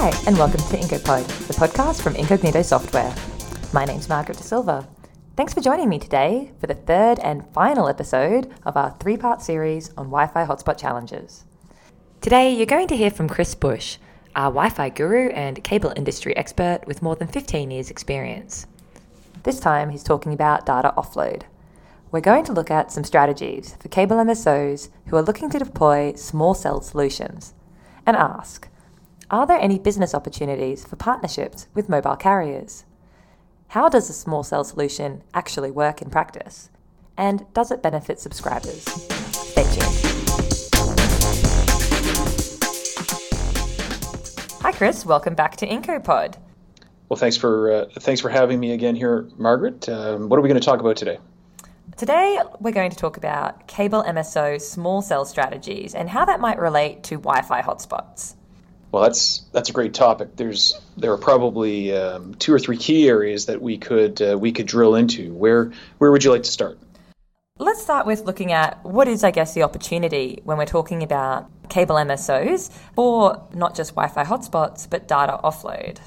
Hi, and welcome to IncoPod, the podcast from Incognito Software. My name's Margaret De Silva. Thanks for joining me today for the third and final episode of our three part series on Wi Fi hotspot challenges. Today, you're going to hear from Chris Bush, our Wi Fi guru and cable industry expert with more than 15 years' experience. This time, he's talking about data offload. We're going to look at some strategies for cable MSOs who are looking to deploy small cell solutions and ask Are there any business opportunities for partnerships with mobile carriers? How does a small cell solution actually work in practice? And does it benefit subscribers? Stay tuned. Hi, Chris. Welcome back to IncoPod. Well, thanks for uh, thanks for having me again here, Margaret. Um, what are we going to talk about today? Today, we're going to talk about cable MSO small cell strategies and how that might relate to Wi Fi hotspots. Well, that's that's a great topic. There's there are probably um, two or three key areas that we could uh, we could drill into. Where where would you like to start? Let's start with looking at what is, I guess, the opportunity when we're talking about cable MSOs for not just Wi Fi hotspots, but data offload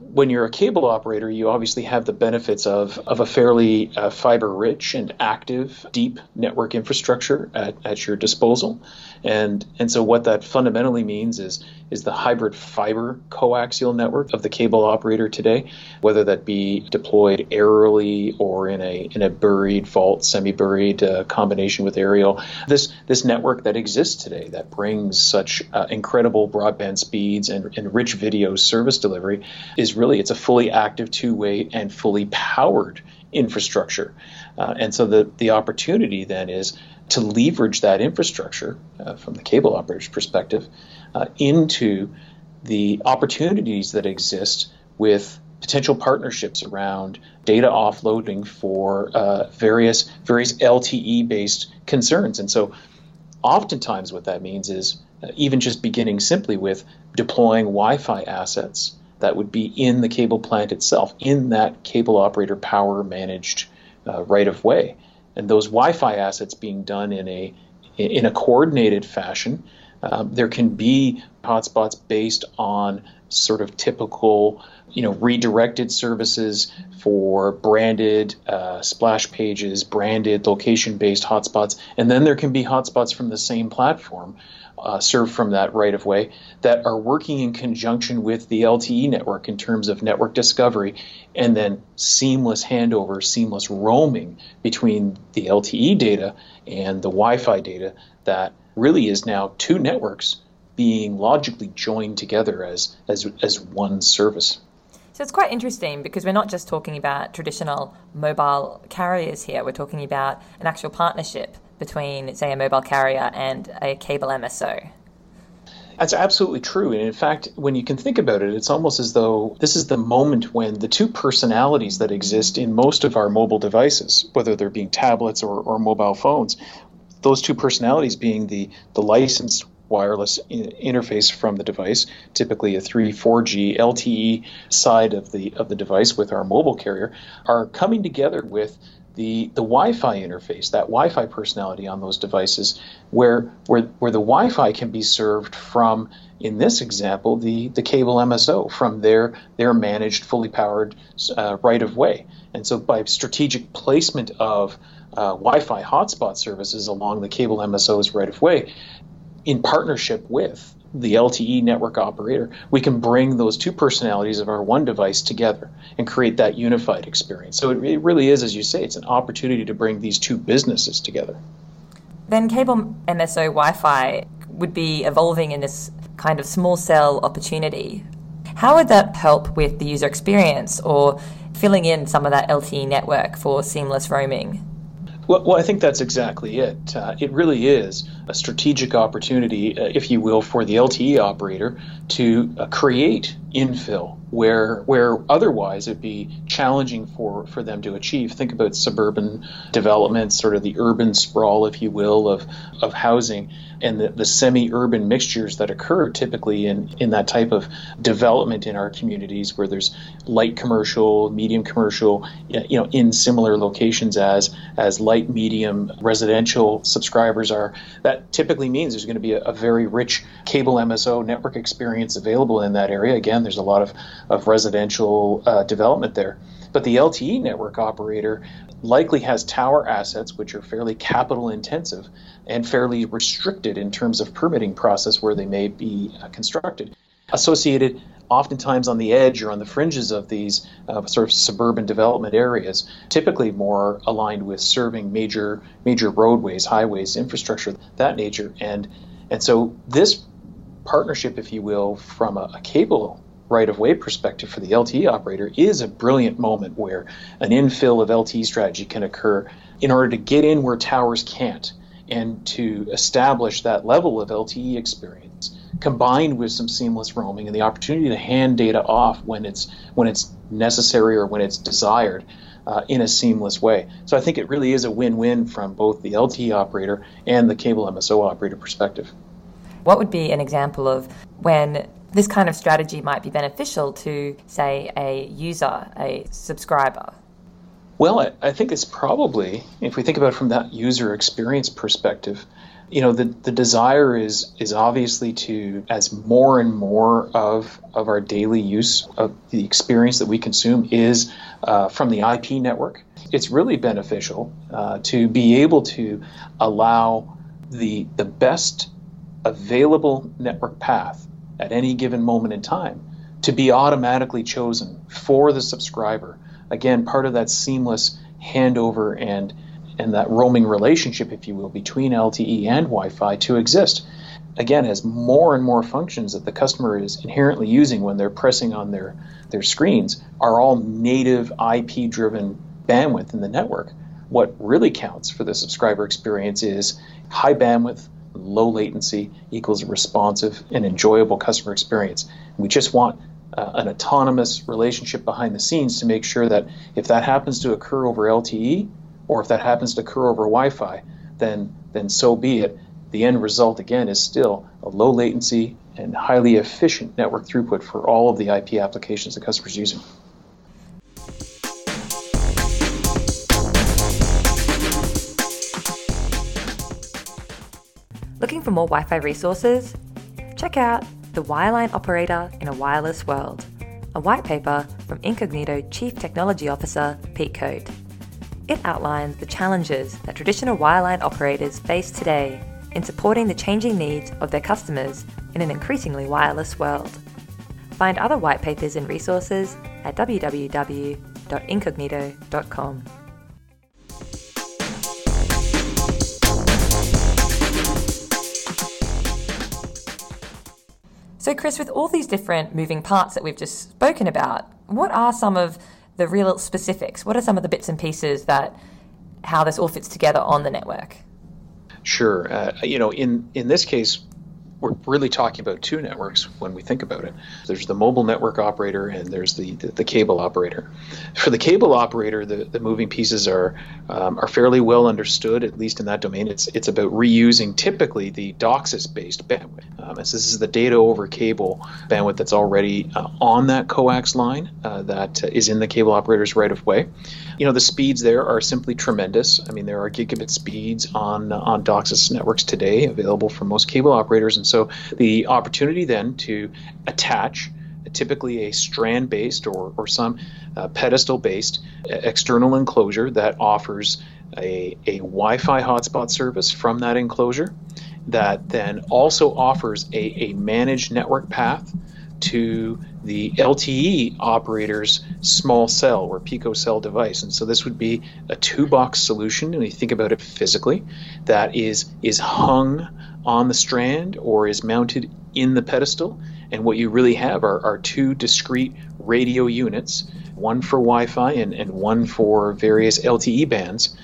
when you're a cable operator, you obviously have the benefits of, of a fairly uh, fiber rich and active, deep network infrastructure at, at your disposal. And, and so, what that fundamentally means is, is the hybrid fiber coaxial network of the cable operator today, whether that be deployed aerially or in a, in a buried vault, semi buried uh, combination with aerial. This, this network that exists today that brings such uh, incredible broadband speeds and, and rich video service delivery is really it's a fully active two-way and fully powered infrastructure. Uh, and so the, the opportunity then is to leverage that infrastructure uh, from the cable operator's perspective uh, into the opportunities that exist with potential partnerships around data offloading for uh, various various LTE based concerns. And so oftentimes what that means is uh, even just beginning simply with deploying Wi-Fi assets that would be in the cable plant itself, in that cable operator power managed uh, right of way. And those Wi Fi assets being done in a, in a coordinated fashion. Um, there can be hotspots based on sort of typical, you know, redirected services for branded uh, splash pages, branded location-based hotspots, and then there can be hotspots from the same platform uh, served from that right of way that are working in conjunction with the LTE network in terms of network discovery and then seamless handover, seamless roaming between the LTE data and the Wi Fi data that really is now two networks being logically joined together as, as, as one service. So it's quite interesting because we're not just talking about traditional mobile carriers here, we're talking about an actual partnership between, say, a mobile carrier and a cable MSO. That's absolutely true. And in fact, when you can think about it, it's almost as though this is the moment when the two personalities that exist in most of our mobile devices, whether they're being tablets or, or mobile phones, those two personalities being the, the licensed wireless interface from the device, typically a 3 4G LTE side of the of the device with our mobile carrier, are coming together with the, the Wi-Fi interface, that Wi-Fi personality on those devices, where where where the Wi-Fi can be served from, in this example, the the cable MSO from their their managed, fully powered uh, right of way. And so, by strategic placement of uh, Wi-Fi hotspot services along the cable MSO's right of way, in partnership with the LTE network operator, we can bring those two personalities of our one device together and create that unified experience. So it, it really is, as you say, it's an opportunity to bring these two businesses together. Then cable MSO Wi Fi would be evolving in this kind of small cell opportunity. How would that help with the user experience or filling in some of that LTE network for seamless roaming? Well, well, I think that's exactly it. Uh, it really is a strategic opportunity, uh, if you will, for the LTE operator to uh, create infill where where otherwise it'd be challenging for for them to achieve. Think about suburban development, sort of the urban sprawl, if you will, of of housing and the, the semi-urban mixtures that occur typically in in that type of development in our communities where there's light commercial, medium commercial, you know, in similar locations as as light medium residential subscribers are. That typically means there's going to be a, a very rich cable MSO network experience available in that area. Again, there's a lot of of residential uh, development there. But the LTE network operator likely has tower assets which are fairly capital intensive and fairly restricted in terms of permitting process where they may be uh, constructed. Associated oftentimes on the edge or on the fringes of these uh, sort of suburban development areas, typically more aligned with serving major major roadways, highways, infrastructure, that nature. And and so this partnership, if you will, from a, a cable right of way perspective for the LTE operator is a brilliant moment where an infill of LTE strategy can occur in order to get in where towers can't and to establish that level of LTE experience combined with some seamless roaming and the opportunity to hand data off when it's when it's necessary or when it's desired uh, in a seamless way. So I think it really is a win-win from both the LTE operator and the cable MSO operator perspective. What would be an example of when this kind of strategy might be beneficial to, say, a user, a subscriber? Well, I, I, think it's probably, if we think about it from that user experience perspective, you know, the, the desire is is obviously to, as more and more of, of our daily use of the experience that we consume is uh, from the IP network, it's really beneficial uh, to be able to allow the, the best available network path at any given moment in time to be automatically chosen for the subscriber. Again, part of that seamless handover and and that roaming relationship, if you will, between LTE and Wi-Fi to exist. Again, as more and more functions that the customer is inherently using when they're pressing on their, their screens are all native IP-driven bandwidth in the network. What really counts for the subscriber experience is high bandwidth, low latency equals a responsive and enjoyable customer experience. We just want uh, an autonomous relationship behind the scenes to make sure that if that happens to occur over LTE or if that happens to occur over Wi-Fi, then then so be it. The end result again is still a low latency and highly efficient network throughput for all of the IP applications the customer is using. Looking for more Wi Fi resources? Check out The Wireline Operator in a Wireless World, a white paper from Incognito Chief Technology Officer Pete Cote. It outlines the challenges that traditional wireline operators face today in supporting the changing needs of their customers in an increasingly wireless world. Find other white papers and resources at www.incognito.com. So, Chris, with all these different moving parts that we've just spoken about, what are some of the real specifics? What are some of the bits and pieces that how this all fits together on the network? Sure. Uh, you know, in in this case, we're really talking about two networks when we think about it. There's the mobile network operator and there's the, the, the cable operator. For the cable operator, the, the moving pieces are um, are fairly well understood, at least in that domain. It's it's about reusing typically the DOCSIS-based bandwidth. Um, so this is the data over cable bandwidth that's already uh, on that coax line uh, that is in the cable operator's right of way. You know the speeds there are simply tremendous. I mean there are gigabit speeds on on DOCSIS networks today available for most cable operators and so the opportunity then to attach typically a strand based or, or some uh, pedestal based external enclosure that offers a, a Wi Fi hotspot service from that enclosure that then also offers a, a managed network path to the LTE operator's small cell or picocell device. And so this would be a two box solution, and you think about it physically, that is is hung on the strand or is mounted in the pedestal. And what you really have are, are two discrete radio units, one for Wi Fi and, and one for various LTE bands.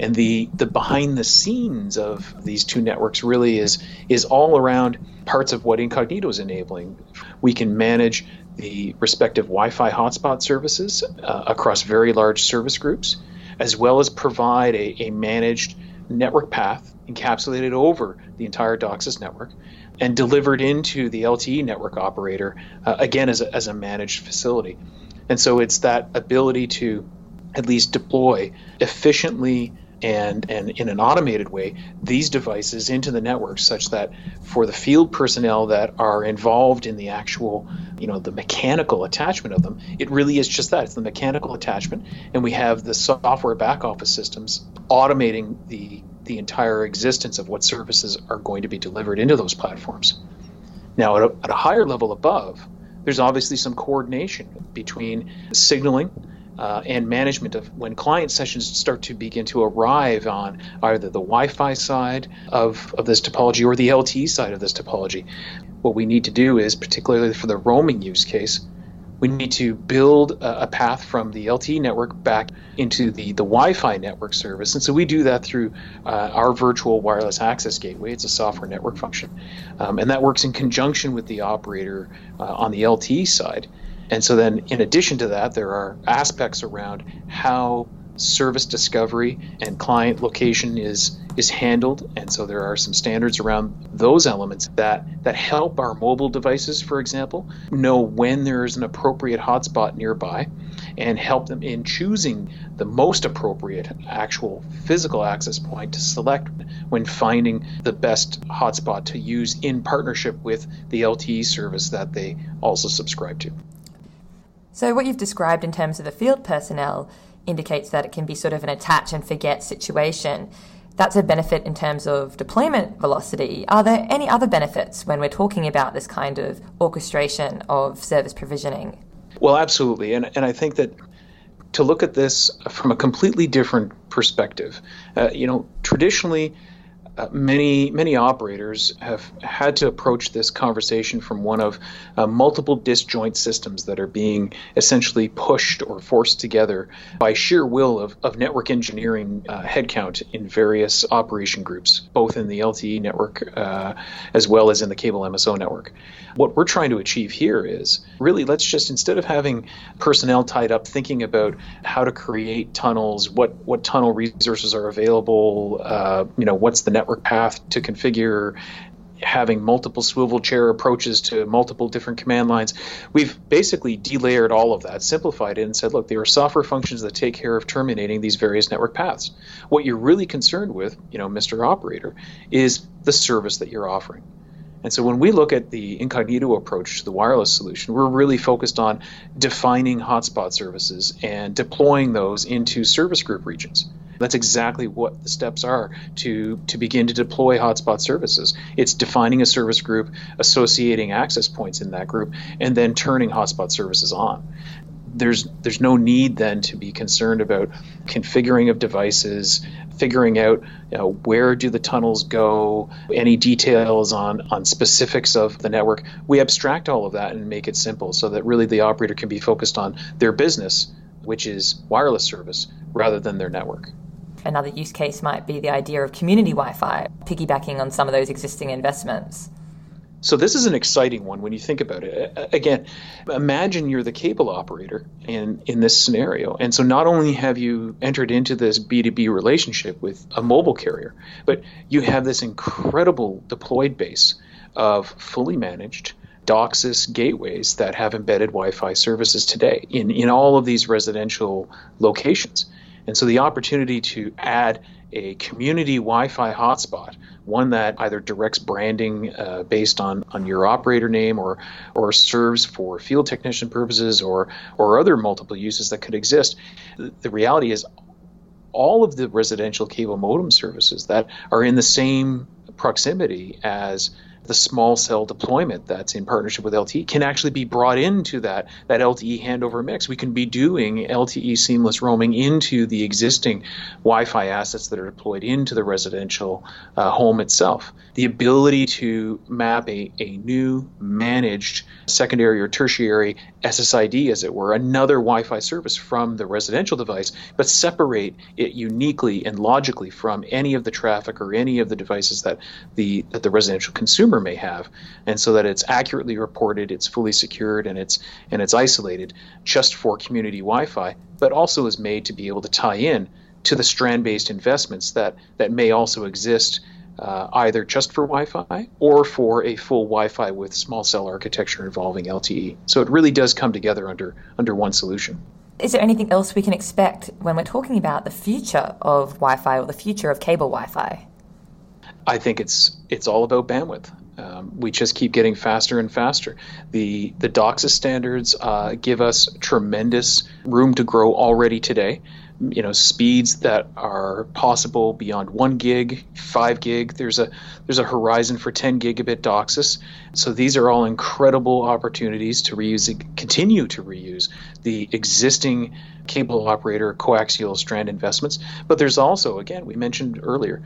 And the, the behind the scenes of these two networks really is, is all around parts of what Incognito is enabling. We can manage the respective Wi Fi hotspot services uh, across very large service groups, as well as provide a, a managed network path encapsulated over the entire DOCSIS network and delivered into the LTE network operator, uh, again, as a, as a managed facility. And so it's that ability to at least deploy efficiently and, and in an automated way these devices into the network such that for the field personnel that are involved in the actual you know the mechanical attachment of them it really is just that it's the mechanical attachment and we have the software back office systems automating the the entire existence of what services are going to be delivered into those platforms. Now, at a, at a higher level above, there's obviously some coordination between signaling uh, and management of when client sessions start to begin to arrive on either the Wi-Fi side of, of this topology or the LTE side of this topology. What we need to do is, particularly for the roaming use case, we need to build a, path from the LTE network back into the, the Wi Fi network service. And so we do that through uh, our virtual wireless access gateway. It's a software network function. Um, and that works in conjunction with the operator uh, on the LTE side. And so then, in addition to that, there are aspects around how service discovery and client location is is handled and so there are some standards around those elements that that help our mobile devices for example know when there is an appropriate hotspot nearby and help them in choosing the most appropriate actual physical access point to select when finding the best hotspot to use in partnership with the LTE service that they also subscribe to. So, what you've described in terms of the field personnel indicates that it can be sort of an attach and forget situation. That's a benefit in terms of deployment velocity. Are there any other benefits when we're talking about this kind of orchestration of service provisioning? Well, absolutely. And, and I think that to look at this from a completely different perspective, uh, you know, traditionally, uh, many many operators have had to approach this conversation from one of uh, multiple disjoint systems that are being essentially pushed or forced together by sheer will of, of network engineering uh, headcount in various operation groups, both in the LTE network uh, as well as in the cable MSO network. What we're trying to achieve here is really let's just instead of having personnel tied up thinking about how to create tunnels, what what tunnel resources are available, uh, you know, what's the network network path to configure having multiple swivel chair approaches to multiple different command lines. We've basically delayered all of that, simplified it, and said, look, there are software functions that take care of terminating these various network paths. What you're really concerned with, you know, Mr. Operator, is the service that you're offering. And so when we look at the incognito approach to the wireless solution, we're really focused on defining hotspot services and deploying those into service group regions. That's exactly what the steps are to, to begin to deploy hotspot services. It's defining a service group, associating access points in that group, and then turning hotspot services on. There's there's no need then to be concerned about configuring of devices, figuring out you know, where do the tunnels go, any details on on specifics of the network. We abstract all of that and make it simple so that really the operator can be focused on their business, which is wireless service, rather than their network. Another use case might be the idea of community Wi Fi, piggybacking on some of those existing investments. So this is an exciting one when you think about it. Again, imagine you're the cable operator in in this scenario, and so not only have you entered into this B2B relationship with a mobile carrier, but you have this incredible deployed base of fully managed DOCSIS gateways that have embedded Wi-Fi services today in in all of these residential locations. And so the opportunity to add a community Wi-Fi hotspot, one that either directs branding uh, based on, on your operator name or or serves for field technician purposes or or other multiple uses that could exist. The reality is all of the residential cable modem services that are in the same proximity as the small cell deployment that's in partnership with LTE can actually be brought into that that LTE handover mix. We can be doing LTE seamless roaming into the existing Wi-Fi assets that are deployed into the residential uh, home itself. The ability to map a, a new managed secondary or tertiary SSID, as it were, another Wi-Fi service from the residential device, but separate it uniquely and logically from any of the traffic or any of the devices that the that the residential consumer consumer may have, and so that it's accurately reported, it's fully secured, and it's and it's isolated just for community Wi-Fi, but also is made to be able to tie in to the strand-based investments that that may also exist uh, either just for Wi-Fi or for a full Wi-Fi with small cell architecture involving LTE. So it really does come together under under one solution. Is there anything else we can expect when we're talking about the future of Wi-Fi or the future of cable Wi-Fi? I think it's it's all about bandwidth. Um, we just keep getting faster and faster. The the DOCSIS standards uh, give us tremendous room to grow already today you know speeds that are possible beyond one gig, five gig. There's a there's a horizon for 10 gigabit DOCSIS. So these are all incredible opportunities to reuse, continue to reuse the existing cable operator coaxial strand investments. But there's also, again, we mentioned earlier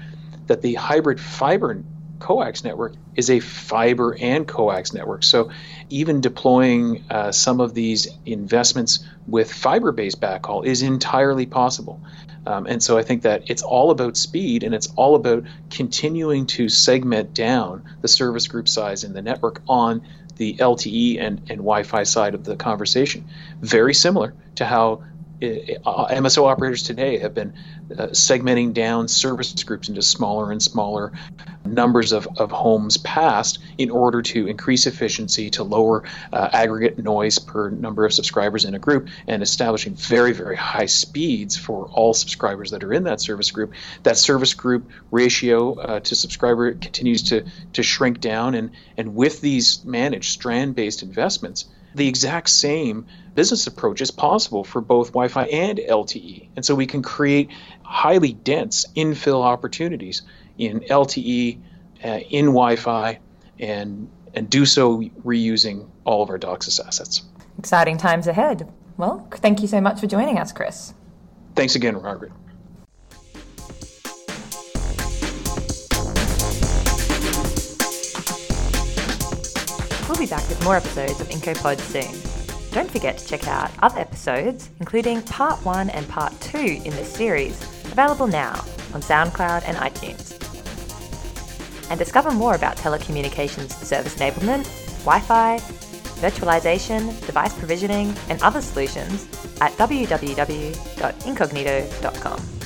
that the hybrid fiber coax network is a fiber and coax network. So even deploying uh, some of these investments with fiber based backhaul is entirely possible. Um, and so I think that it's all about speed and it's all about continuing to segment down the service group size in the network on the LTE and, and Wi Fi side of the conversation. Very similar to how uh, MSO operators today have been uh, segmenting down service groups into smaller and smaller numbers of, of homes passed in order to increase efficiency, to lower uh, aggregate noise per number of subscribers in a group, and establishing very, very high speeds for all subscribers that are in that service group. That service group ratio uh, to subscriber continues to, to shrink down, and, and with these managed strand based investments, the exact same business approach is possible for both Wi Fi and LTE. And so we can create highly dense infill opportunities in LTE, uh, in Wi Fi, and, and do so reusing all of our DOCSIS assets. Exciting times ahead. Well, thank you so much for joining us, Chris. Thanks again, Margaret. We'll be back with more episodes of IncoPod soon. Don't forget to check out other episodes, including part 1 and part 2 in this series, available now on SoundCloud and iTunes. And discover more about telecommunications service enablement, Wi Fi, virtualization, device provisioning, and other solutions at www.incognito.com.